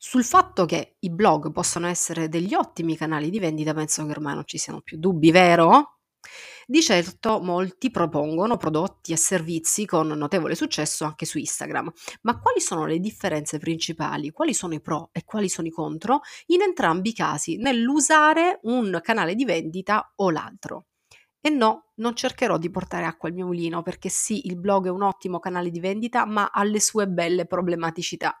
Sul fatto che i blog possano essere degli ottimi canali di vendita penso che ormai non ci siano più dubbi, vero? Di certo molti propongono prodotti e servizi con notevole successo anche su Instagram, ma quali sono le differenze principali? Quali sono i pro e quali sono i contro in entrambi i casi nell'usare un canale di vendita o l'altro? E no, non cercherò di portare acqua al mio mulino perché sì, il blog è un ottimo canale di vendita, ma ha le sue belle problematicità.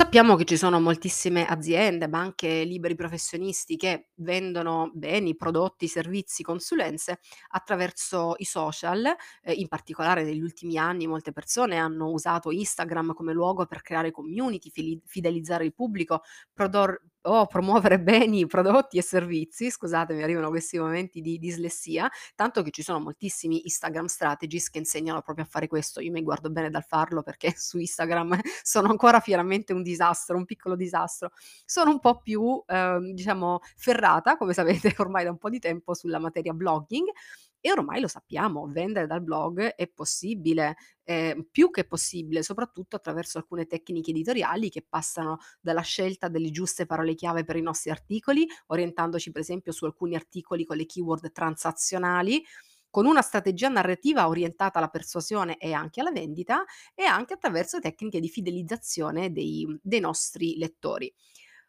Sappiamo che ci sono moltissime aziende, ma anche liberi professionisti che vendono beni, prodotti, servizi, consulenze attraverso i social. Eh, in particolare negli ultimi anni molte persone hanno usato Instagram come luogo per creare community, fili- fidelizzare il pubblico, prodor- o promuovere beni, prodotti e servizi, scusatemi arrivano questi momenti di dislessia, tanto che ci sono moltissimi Instagram strategies che insegnano proprio a fare questo. Io mi guardo bene dal farlo perché su Instagram sono ancora fieramente un disastro, un piccolo disastro. Sono un po' più, ehm, diciamo, ferrata, come sapete ormai da un po' di tempo, sulla materia blogging e ormai lo sappiamo, vendere dal blog è possibile, ehm, più che possibile, soprattutto attraverso alcune tecniche editoriali che passano dalla scelta delle giuste parole chiave per i nostri articoli, orientandoci per esempio su alcuni articoli con le keyword transazionali, con una strategia narrativa orientata alla persuasione e anche alla vendita e anche attraverso tecniche di fidelizzazione dei dei nostri lettori.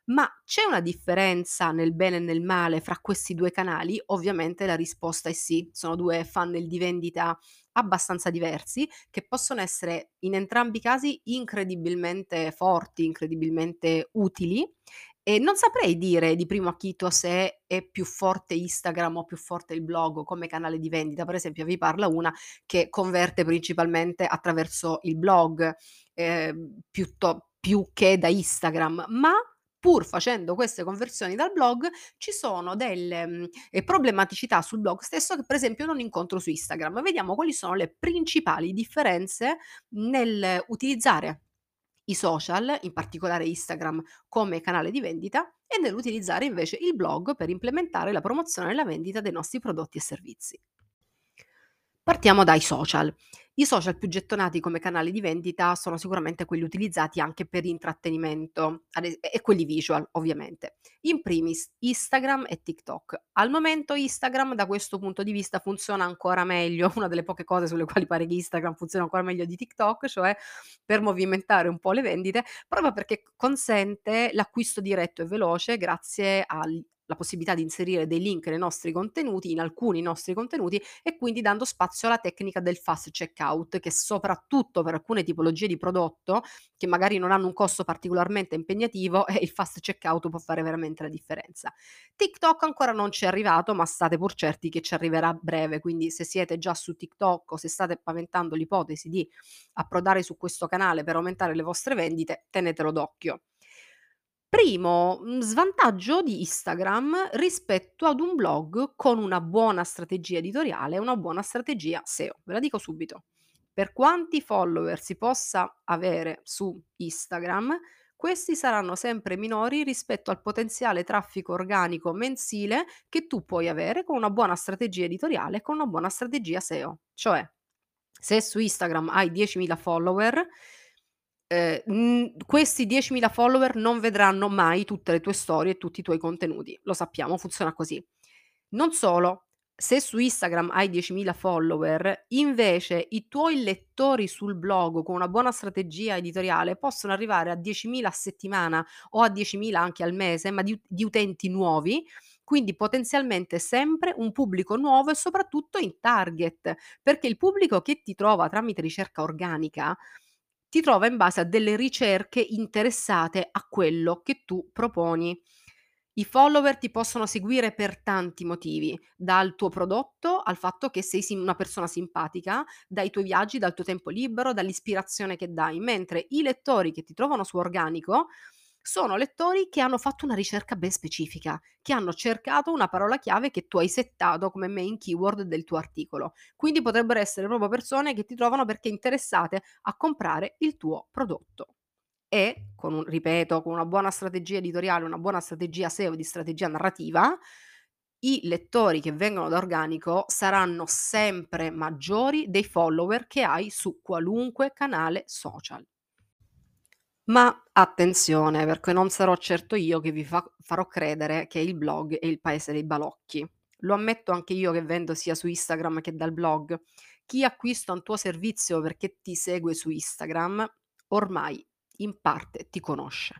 Ma c'è una differenza nel bene e nel male fra questi 2 canali? Ovviamente la risposta è sì. Sono 2 funnel di vendita abbastanza diversi, che possono essere in entrambi i casi incredibilmente forti, incredibilmente utili e non saprei dire di primo acchito se è più forte Instagram o più forte il blog come canale di vendita. Per esempio vi parla una che converte principalmente attraverso il blog, ehm, piutto più che da Instagram, ma pur facendo queste conversioni dal blog, ci sono delle, mhmm, ehm, problematicità sul blog stesso che per esempio non incontro su Instagram. Vediamo quali sono le principali differenze nel utilizzare i social, in particolare Instagram, come canale di vendita e nell'utilizzare invece il blog per implementare la promozione e la vendita dei nostri prodotti e servizi. Partiamo dai social. I social più gettonati come canali di vendita sono sicuramente quelli utilizzati anche per intrattenimento e quelli visual ovviamente. In primis Instagram e TikTok. Al momento Instagram da questo punto di vista funziona ancora meglio, una delle poche cose sulle quali pare che Instagram funzioni ancora meglio di TikTok, cioè per movimentare un po' le vendite, proprio perché consente l'acquisto diretto e veloce grazie al la possibilità di inserire dei link nei nostri contenuti, in alcuni nostri contenuti e quindi dando spazio alla tecnica del fast checkout che soprattutto per alcune tipologie di prodotto che magari non hanno un costo particolarmente impegnativo il fast checkout può fare veramente la differenza. TikTok ancora non ci è arrivato ma state pur certi che ci arriverà a breve, quindi se siete già su TikTok o se state paventando l'ipotesi di approdare su questo canale per aumentare le vostre vendite, tenetelo d'occhio. Primo, svantaggio di Instagram rispetto ad un blog con una buona strategia editoriale e una buona strategia SEO. Ve la dico subito. Per quanti follower si possa avere su Instagram, questi saranno sempre minori rispetto al potenziale traffico organico mensile che tu puoi avere con una buona strategia editoriale e con una buona strategia SEO. Cioè, se su Instagram hai 10.000 follower Ehm, mhmm, questi 10.000 follower non vedranno mai tutte le tue storie e tutti i tuoi contenuti. Lo sappiamo, funziona così. Non solo, se su Instagram hai 10.000 follower, invece i tuoi lettori sul blog con una buona strategia editoriale possono arrivare a 10.000 a settimana o a 10.000 anche al mese, ma di di utenti nuovi, quindi potenzialmente sempre un pubblico nuovo e soprattutto in target, perché il pubblico che ti trova tramite ricerca organica ti trova in base a delle ricerche interessate a quello che tu proponi. I follower ti possono seguire per tanti motivi, dal tuo prodotto al fatto che sei una persona simpatica, dai tuoi viaggi, dal tuo tempo libero, dall'ispirazione che dai, mentre i lettori che ti trovano su organico sono lettori che hanno fatto una ricerca ben specifica, che hanno cercato una parola chiave che tu hai settato come main keyword del tuo articolo. Quindi potrebbero essere proprio persone che ti trovano perché interessate a comprare il tuo prodotto. E con un ripeto, con una buona strategia editoriale, una buona strategia SEO, di strategia narrativa, i lettori che vengono da organico saranno sempre maggiori dei follower che hai su qualunque canale social. Ma attenzione, perché non sarò certo io che vi fa farò credere che il blog è il paese dei balocchi. Lo ammetto anche io che vendo sia su Instagram che dal blog. Chi acquista un tuo servizio perché ti segue su Instagram, ormai in parte ti conosce,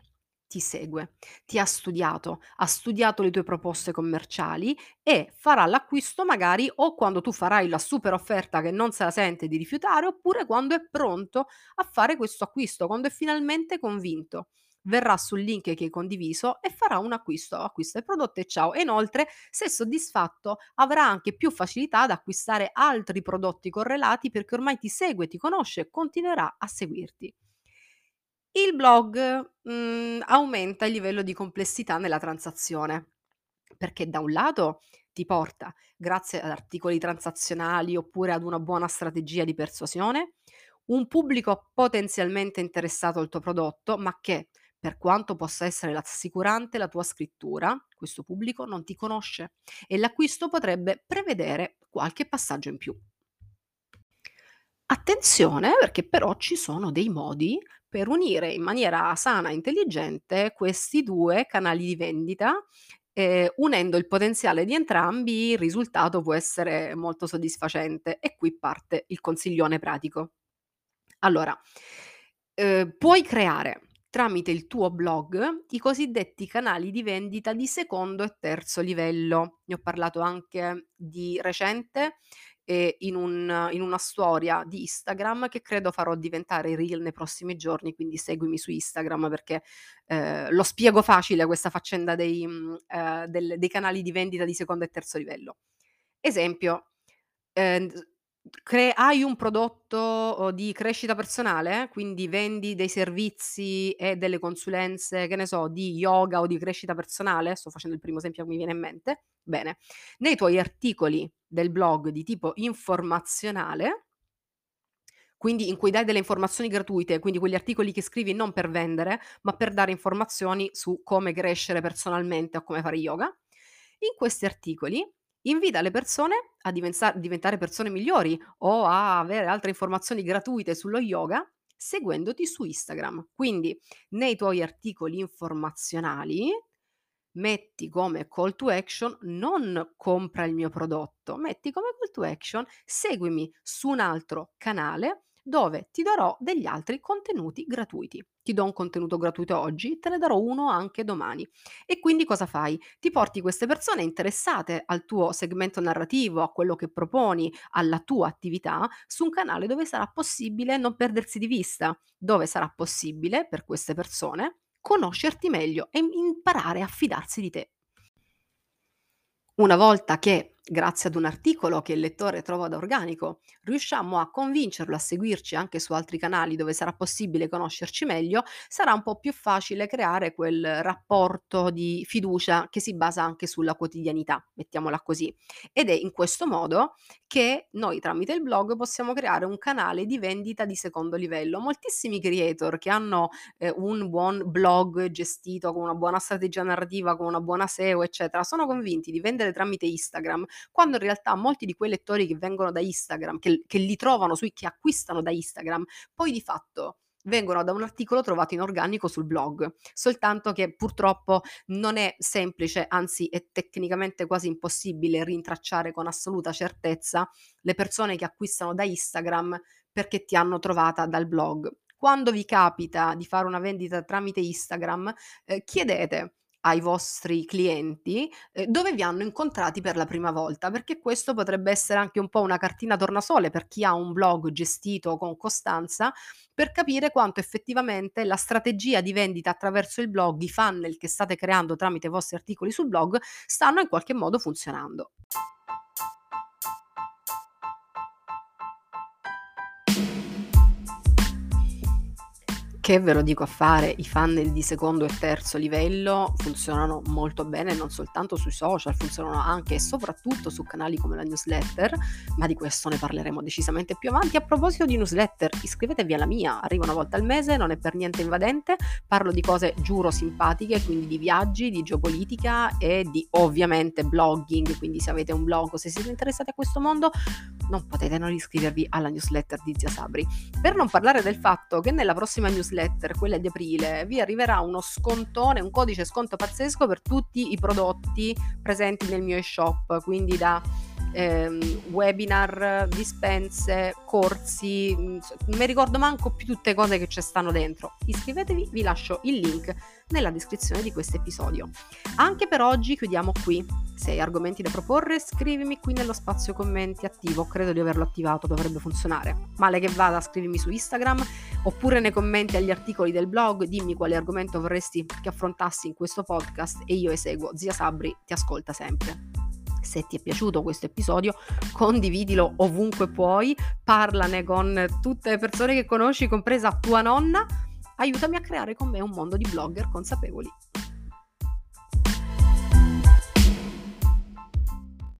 ti segue, ti ha studiato, ha studiato le tue proposte commerciali e farà l'acquisto magari o quando tu farai la super offerta che non se la sente di rifiutare, oppure quando è pronto a fare questo acquisto, quando è finalmente convinto. Verrà sul link che hai condiviso e farà un acquisto, acquista il prodotto e ciao. E inoltre, se soddisfatto, avrà anche più facilità ad acquistare altri prodotti correlati perché ormai ti segue, ti conosce e continuerà a seguirti. Il blog, mhmm, aumenta il livello di complessità nella transazione, perché da un lato ti porta, grazie ad articoli transazionali oppure ad una buona strategia di persuasione, un pubblico potenzialmente interessato al tuo prodotto, ma che, per quanto possa essere rassicurante la tua scrittura, questo pubblico non ti conosce e l'acquisto potrebbe prevedere qualche passaggio in più. Attenzione perché però ci sono dei modi per unire in maniera sana e intelligente questi 2 canali di vendita, ehm, unendo il potenziale di entrambi il risultato può essere molto soddisfacente e qui parte il consiglione pratico. Allora, uhm, puoi creare tramite il tuo blog i cosiddetti canali di vendita di secondo e terzo livello. Ne ho parlato anche di recente, ehm, in un in una storia di Instagram che credo farò diventare reel nei prossimi giorni, quindi seguimi su Instagram perché, ehm, lo spiego facile questa faccenda dei mhmm, ehm, del dei canali di vendita di secondo e terzo livello. Esempio, s cre hai un prodotto di crescita personale? Quindi vendi dei servizi e delle consulenze, che ne so, di yoga o di crescita personale? Sto facendo il primo esempio che mi viene in mente. Bene, nei tuoi articoli del blog di tipo informazionale quindi in cui dai delle informazioni gratuite, quindi quegli articoli che scrivi non per vendere, ma per dare informazioni su come crescere personalmente o come fare yoga. In questi articoli invita le persone a diventare persone migliori o a avere altre informazioni gratuite sullo yoga seguendoti su Instagram. Quindi nei tuoi articoli informazionali metti come call to action non compra il mio prodotto, metti come call to action seguimi su un altro canale dove ti darò degli altri contenuti gratuiti. Ti do un contenuto gratuito oggi, te ne darò uno anche domani. E quindi cosa fai? Ti porti queste persone interessate al tuo segmento narrativo, a quello che proponi, alla tua attività, su un canale dove sarà possibile non perdersi di vista, dove sarà possibile per queste persone conoscerti meglio e im imparare a fidarsi di te. Una volta che, grazie ad un articolo che il lettore trova da organico, riusciamo a convincerlo a seguirci anche su altri canali dove sarà possibile conoscerci meglio, sarà un po' più facile creare quel rapporto di fiducia che si basa anche sulla quotidianità, mettiamola così. Ed è in questo modo che noi tramite il blog possiamo creare un canale di vendita di secondo livello. Moltissimi creator che hanno eh, un buon blog gestito con una buona strategia narrativa, con una buona SEO, eccetera, sono convinti di vendere tramite Instagram, quando in realtà molti di quei lettori che vengono da Instagram, che, che li trovano sui, che acquistano da Instagram, poi di fatto vengono da un articolo trovato in organico sul blog, soltanto che purtroppo non è semplice, anzi è tecnicamente quasi impossibile rintracciare con assoluta certezza le persone che acquistano da Instagram perché ti hanno trovata dal blog. Quando vi capita di fare una vendita tramite Instagram, eh, chiedete ai vostri clienti, ehm, dove vi hanno incontrati per la prima volta, perché questo potrebbe essere anche un po' una cartina tornasole per chi ha un blog gestito con costanza, per capire quanto effettivamente la strategia di vendita attraverso il blog, i funnel che state creando tramite i vostri articoli sul blog, stanno in qualche modo funzionando. Che ve lo dico a fare, i funnel di secondo e terzo livello funzionano molto bene non soltanto sui social, funzionano anche e soprattutto su canali come la newsletter, ma di questo ne parleremo decisamente più avanti. A proposito di newsletter, iscrivetevi alla mia, arriva una volta al mese, non è per niente invadente, parlo di cose giuro simpatiche, quindi di viaggi, di geopolitica e di ovviamente blogging, quindi se avete un blog o se siete interessati a questo mondo, non potete non iscrivervi alla newsletter di Zia Sabri. Per non parlare del fatto che nella prossima newsletter quella di aprile, vi arriverà uno scontone, un codice sconto pazzesco per tutti i prodotti presenti nel mio e-shop, quindi da ehm, webinar, dispense, corsi, non mi ricordo manco più tutte cose che ci stanno dentro. Iscrivetevi, vi lascio il link nella descrizione di questo episodio. Anche per oggi chiudiamo qui. Se hai argomenti da proporre, scrivimi qui nello spazio commenti attivo, credo di averlo attivato, dovrebbe funzionare. Male che vada, scrivimi su Instagram oppure nei commenti agli articoli del blog, dimmi quale argomento vorresti che affrontassi in questo podcast e io eseguo. Zia Sabri ti ascolta sempre. Se ti è piaciuto questo episodio, condividilo ovunque puoi, parlane con tutte le persone che conosci, compresa tua nonna. Aiutami a creare con me un mondo di blogger consapevoli.